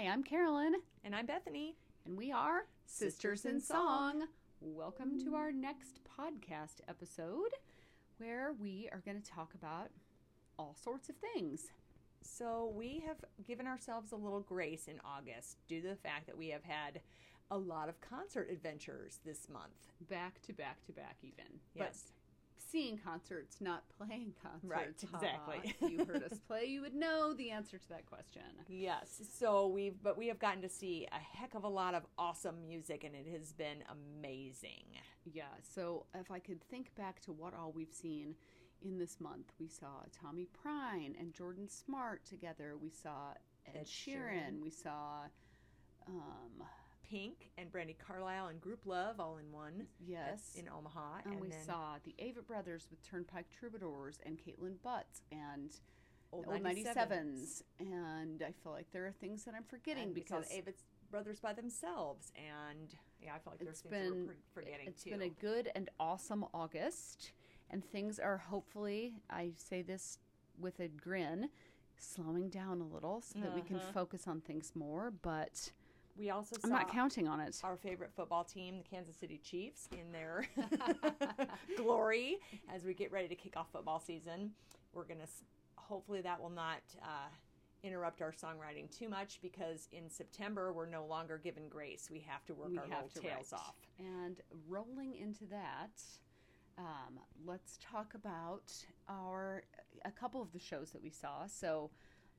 Hi, I'm Carolyn, And I'm Bethany. and we are Sisters Sisters in in Song. Welcome to our next podcast episode where we are going to talk about all sorts of things. So, we have given ourselves a little grace in August due to the fact that we have had a lot of concert adventures this month. Back to back to back, even. Yes. But seeing concerts, not playing concerts. Right, exactly. if you heard us play, you would know the answer to that question. Yes. So, we've, but we have gotten to see a heck of a lot of awesome music, and it has been amazing. Yeah, so if I could think back to what all we've seen in this month, we saw Tommy Prine and Jordan Smart together. We saw Ed, Ed Sheeran. Sheeran. We saw, um, Pink and Brandi Carlile and Group Love all in one. yes, In Omaha. and, we then saw the Avett Brothers with Turnpike Troubadours and Kaitlin Butts and Old Old 97s. 97s. And I feel like there are things that I'm forgetting And we saw because the Avett Brothers by themselves. And yeah, I feel like there's it's things been we're for- forgetting it's too. been a good and awesome August, and things are hopefully I say this with a grin, slowing down a little so that we can Uh-huh. focus on things more. But we also saw I'm not counting on it. our favorite football team, the Kansas City Chiefs, in their glory as we get ready to kick off football season. We're going to, hopefully, that will not uh, interrupt our songwriting too much because in September, we're no longer given grace. We have to work we our have to tails write. off. And rolling into that, um, let's talk about our a couple of the shows that we saw. So.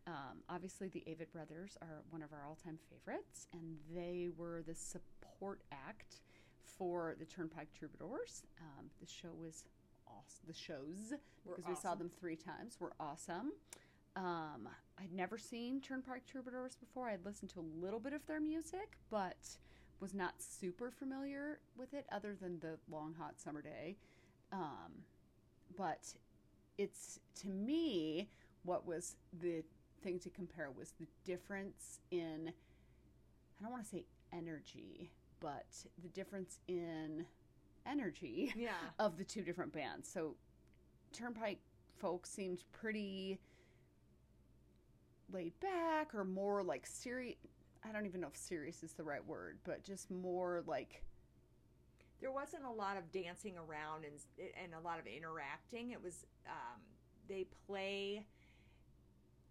Um, obviously, the Avett Brothers are one of our all-time favorites, and they were the support act for the Turnpike Troubadours. Um, the show was awesome. The shows Were because we saw them three times were awesome. Um, I'd never seen Turnpike Troubadours before. I'd listened to a little bit of their music, but was not super familiar with it other than the long hot summer day. Um, but it's to me what was the thing to compare was the difference in I don't want to say energy, but the difference in energy Yeah. of the two different bands. So Turnpike folks seemed pretty laid back or more like serious I don't even know if serious is the right word, but just more like There wasn't a lot of dancing around and, and a lot of interacting. It was, um, they play.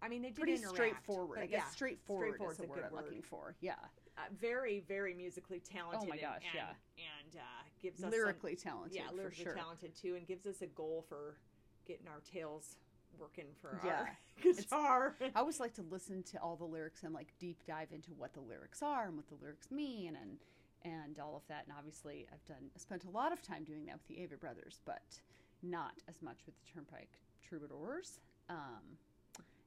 I mean, they did pretty interact, straightforward. I guess yeah, straightforward, straightforward's is the a word I'm word. looking for. Yeah. uh, very, very musically talented. Oh my gosh, and, yeah. and uh, gives us Lyrically some, talented, Yeah, for lyrically sure. talented too, and gives us a goal for getting our tails working for Yeah. our guitar. I always like to listen to all the lyrics and like deep dive into what the lyrics are and what the lyrics mean and and all of that. And obviously, I've done spent a lot of time doing that with the Avett Brothers, but not as much with the Turnpike Troubadours. Um,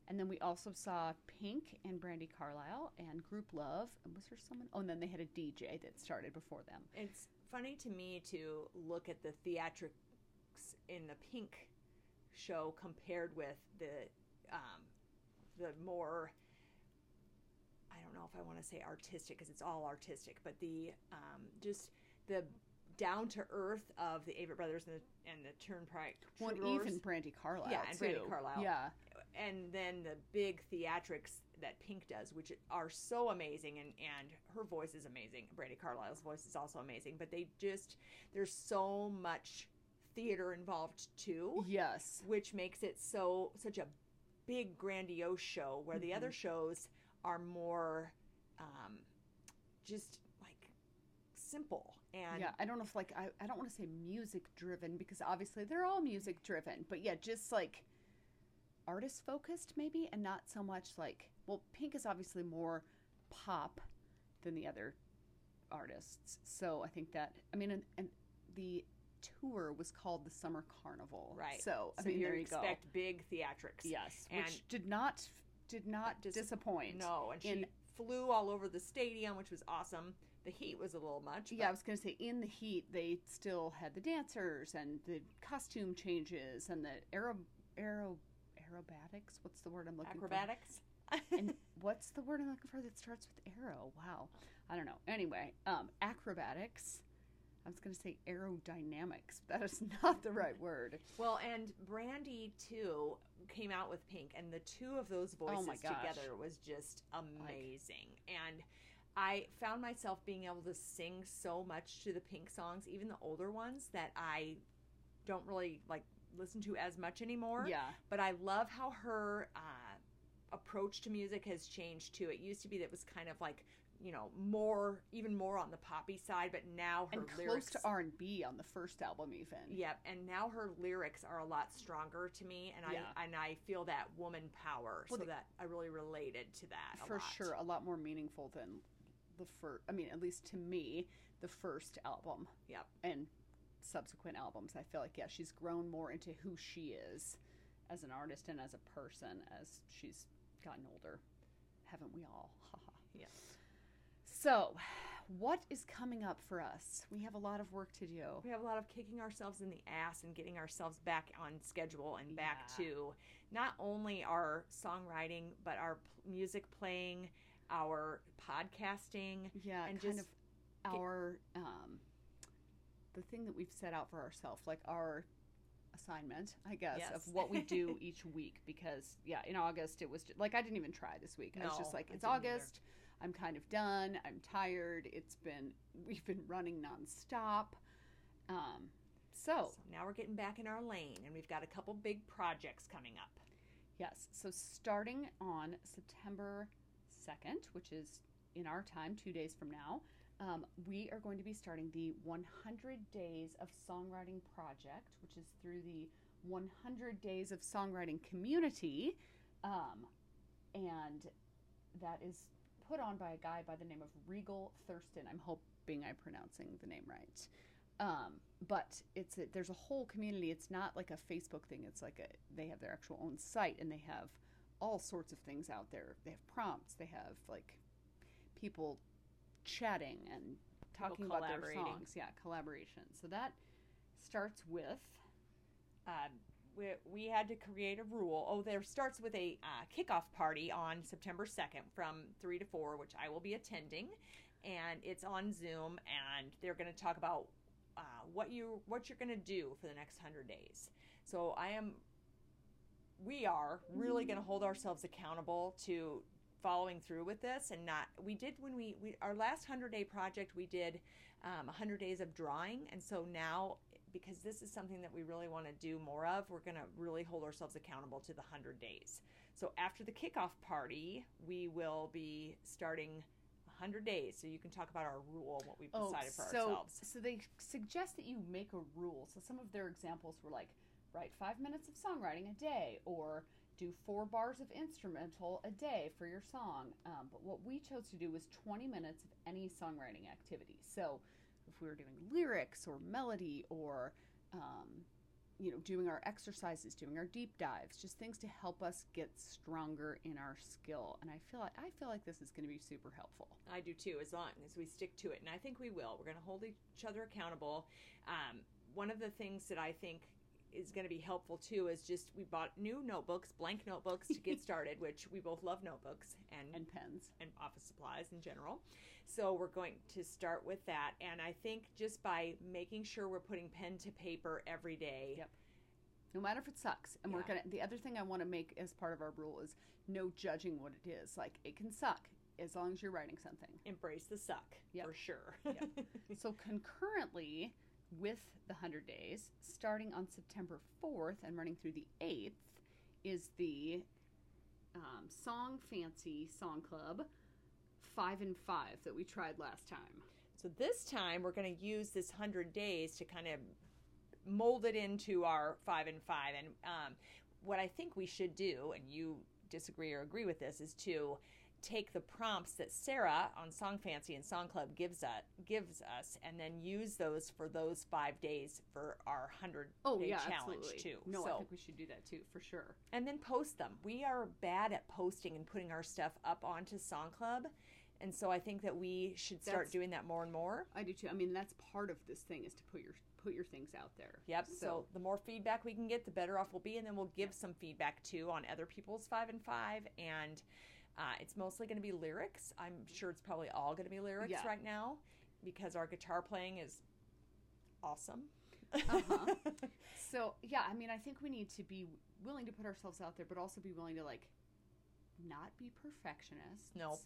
and then we also saw Pink and Brandi Carlile and Group Love. And was there someone? Oh, and then they had a DJ that started before them. it's funny to me to look at the theatrics in the Pink show compared with the um, the more I don't know if I want to say artistic because it's all artistic, but the um, just the down to earth of the Avett Brothers and the, and the Turnpike Well, even Brandi Carlile. Yeah, and Brandi. Carlile. Yeah. And then the big theatrics that Pink does, which are so amazing, and and her voice is amazing. Brandi Carlile's voice is also amazing, but they just there's so much theater involved too, Yes. which makes it so such a big grandiose show. Where the Mm-hmm. other shows are more, um, just like simple and yeah i don't know if like i, I don't want to say music driven because obviously they're all music driven but yeah just like artist focused maybe and not so much like well pink is obviously more pop than the other artists so i think that i mean and, and the tour was called the summer carnival right. so i so mean you expect go big theatrics. yes and which did not did not dis- disappoint No, and she in flew all over the stadium, which was awesome. The heat was a little much. Yeah, I was going to say in the heat they still had the dancers and the costume changes and the aero aero aerobatics. What's the word I'm looking acrobatics. for? Acrobatics. and what's the word I'm looking for that starts with arrow? Wow, I don't know. Anyway, um, acrobatics. I was going to say aerodynamics. But That is not the right word. Well, and Brandi too came out with Pink, and the two of those voices Oh together was just amazing. and I found myself being able to sing so much to the Pink songs, even the older ones that I don't really like listen to as much anymore. Yeah. But I love how her uh, approach to music has changed too. It used to be that it was kind of like you know more even more on the poppy side, but now her And close lyrics to R&B on the first album even. Yep, and now her lyrics are a lot stronger to me, and Yeah. I and I feel that woman power, Well, so that I really related to that For sure, a lot more meaningful than the first, I mean, at least to me, the first album. Yep. And subsequent albums. I feel like, yeah, she's grown more into who she is as an artist and as a person as she's gotten older. Haven't we all? Haha. Yeah. So, what is coming up for us? We have a lot of work to do. We have a lot of kicking ourselves in the ass and getting ourselves back on schedule and back Yeah. to not only our songwriting but our p- music playing, our podcasting. Yeah, And kind just of our um, the thing that we've set out for ourselves, like our assignment, I guess, Yes. of what we do each week. Because yeah, in August it was just, like I didn't even try this week. I was just like, it's didn't either. August. I'm kind of done. I'm tired. It's been we've been running nonstop. Um, so So now we're getting back in our lane, and we've got a couple big projects coming up. Yes. So starting on September 2nd, which is in our time, two days from now, um, we are going to be starting the 100 Days of Songwriting Project, which is through the 100 Days of Songwriting community. Um, and that is put on by a guy by the name of Regal Thurston. I'm hoping I'm pronouncing the name right. Um, but it's a, there's a whole community. It's not like a Facebook thing. It's like a they have their actual own site and they have all sorts of things out there. They have prompts. They have like people chatting and talking about their songs. Yeah, collaboration. So that starts with um, we, we had to create a rule. Oh, there starts with a uh, kickoff party on September 2nd from 3 to 4, which I will be attending. And it's on Zoom, and they're going to talk about uh, what you what you're going to do for the next 100 days. So I am, we are really going to hold ourselves accountable to following through with this and not we did when we, we our last 100 day project we did um, 100 days of drawing. And so now because this is something that we really want to do more of we're going to really hold ourselves accountable to the 100 days. So after the kickoff party we will be starting 100 days. So you can talk about our rule what we've decided for Oh, so, ourselves. So they suggest that you make a rule. So some of their examples were like write five minutes of songwriting a day, or do four bars of instrumental a day for your song. Um, but what we chose to do was 20 minutes of any songwriting activity. So if we were doing lyrics or melody or um, you know doing our exercises doing our deep dives just things to help us get stronger in our skill and i feel like i feel like this is going to be super helpful I do too, as long as we stick to it. And I think we will. We're going to hold each other accountable. Um, one of the things that I think is going to be helpful too is just we bought new notebooks, blank notebooks to get started, which we both love notebooks and, and pens and office supplies in general. So we're going to start with that. And I think just by making sure we're putting pen to paper every day. Yep. no matter if it sucks and we're gonna the other thing i want to make as part of our rule is no judging what it is like it can suck as long as you're writing something Embrace the suck Yep. for sure. Yep. so concurrently with the 100 days starting on september 4th and running through the 8th is the um, song fancy song club five and five that we tried last time So this time we're going to use this 100 days to kind of mold it into our five and five. And um, what I think we should do, and you disagree or agree with this, is to take the prompts that Sarah on Song Fancy and Song Club gives us, gives us and then use those for those five days for our 100 oh day yeah challenge absolutely too. no i think we should do that too for sure and then post them. We are bad at posting and putting our stuff up onto Song Club. And so I think that we should start That's- doing that more and more. I do too. I mean, that's part of this thing is to put your put your things out there. Yep. So, the more feedback we can get, the better off we'll be, and then we'll give some feedback too on other people's five and five. And uh, it's mostly going to be lyrics. I'm sure it's probably all going to be lyrics Yeah. right now because our guitar playing is awesome. Uh-huh. so yeah, I mean, I think we need to be willing to put ourselves out there, but also be willing to like not be perfectionists. Nope.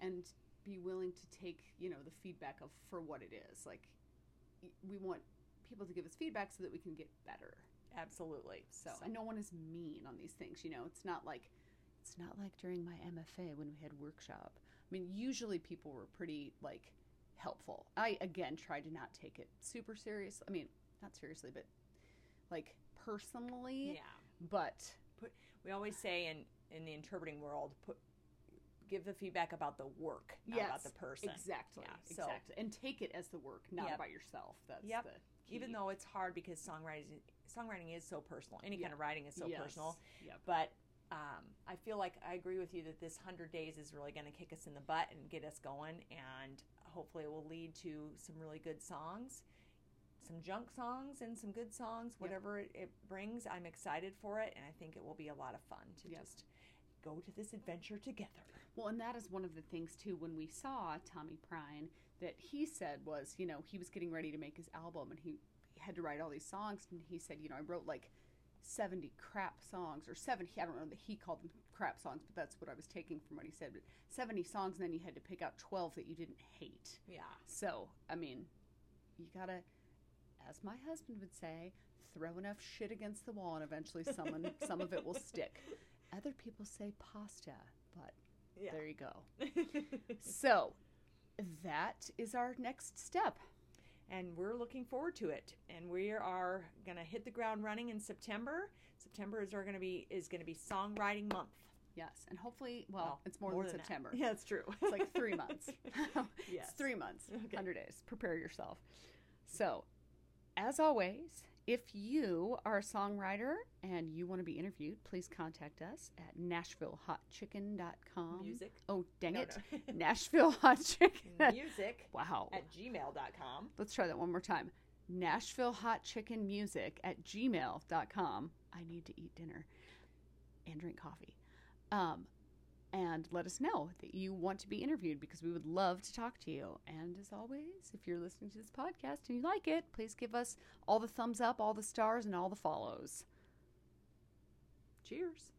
And be willing to take you know the feedback of for what it is. Like we want people to give us feedback so that we can get better. Absolutely. So, and no one is mean on these things. You know, it's not like it's not like during my MFA when we had workshop. I mean, usually people were pretty like helpful. I again tried to not take it super serious. I mean, not seriously, but like personally. yeah. But put, We always say in in the interpreting world, put give the feedback about the work, not about the person. exactly, Yeah, so- exactly, and take it as the work, not Yep. about yourself. That's Yep. the key. Even though it's hard because songwriting songwriting is so personal. Any Yeah. kind of writing is so Yes. personal. Yep. But um, I feel like I agree with you that this 100 days is really going to kick us in the butt and get us going. And hopefully it will lead to some really good songs, some junk songs, and some good songs, Yep. whatever it, it brings. I'm excited for it. And I think it will be a lot of fun to Yep. just go to this adventure together. Well, and that is one of the things too when we saw Tommy Prine that he said was, you know, he was getting ready to make his album and he had to write all these songs and he said, you know, I wrote like 70 crap songs or 70 I don't know that he called them crap songs, but that's what I was taking from what he said, but 70 songs and then you had to pick out 12 that you didn't hate. Yeah. So, I mean, you got to as my husband would say, throw enough shit against the wall and eventually someone some of it will stick. Other people say pasta, but Yeah. there you go. So that is our next step. And we're looking forward to it. And we are going to hit the ground running in September. September is our going to be is going to be songwriting month. Yes, and hopefully, well, Well, it's more, than, that. September. Yeah, it's true. It's like three months. Yes. It's three months, Okay. 100 days. Prepare yourself. So, as always, if you are a songwriter and you want to be interviewed, please contact us at NashvilleHotChicken.com. Music. Oh, dang No, it. no. Nashville Hot Chicken. Music wow. at gmail.com. Let's try that one more time. Nashville Hot Chicken Music at gmail.com. I need to eat dinner and drink coffee. Um, and let us know that you want to be interviewed because we would love to talk to you. And as always, if you're listening to this podcast and you like it, please give us all the thumbs up, all the stars, and all the follows. Cheers.